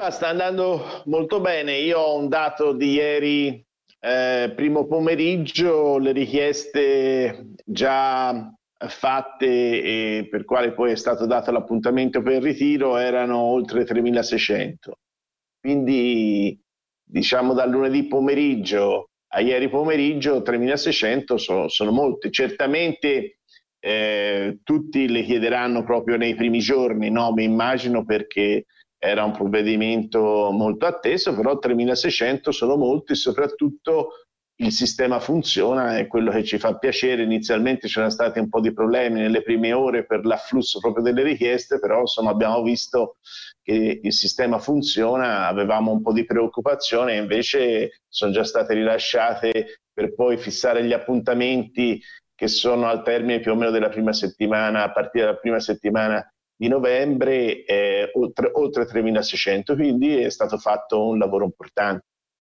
Ah, sta andando molto bene. Io ho un dato di ieri, eh, primo pomeriggio, le richieste già fatte e per quale poi è stato dato l'appuntamento per il ritiro erano oltre 3.600. Quindi diciamo dal lunedì pomeriggio a ieri pomeriggio 3.600 sono, sono molti. Certamente eh, tutti le chiederanno proprio nei primi giorni, no? Mi immagino perché era un provvedimento molto atteso, però 3.600 sono molti, soprattutto il sistema funziona, è quello che ci fa piacere. Inizialmente c'erano stati un po' di problemi nelle prime ore per l'afflusso proprio delle richieste, però insomma abbiamo visto che il sistema funziona, avevamo un po' di preoccupazione, invece sono già state rilasciate per poi fissare gli appuntamenti che sono al termine più o meno della prima settimana, a partire dalla prima settimana di novembre, eh, oltre, oltre 3.600, quindi è stato fatto un lavoro importante.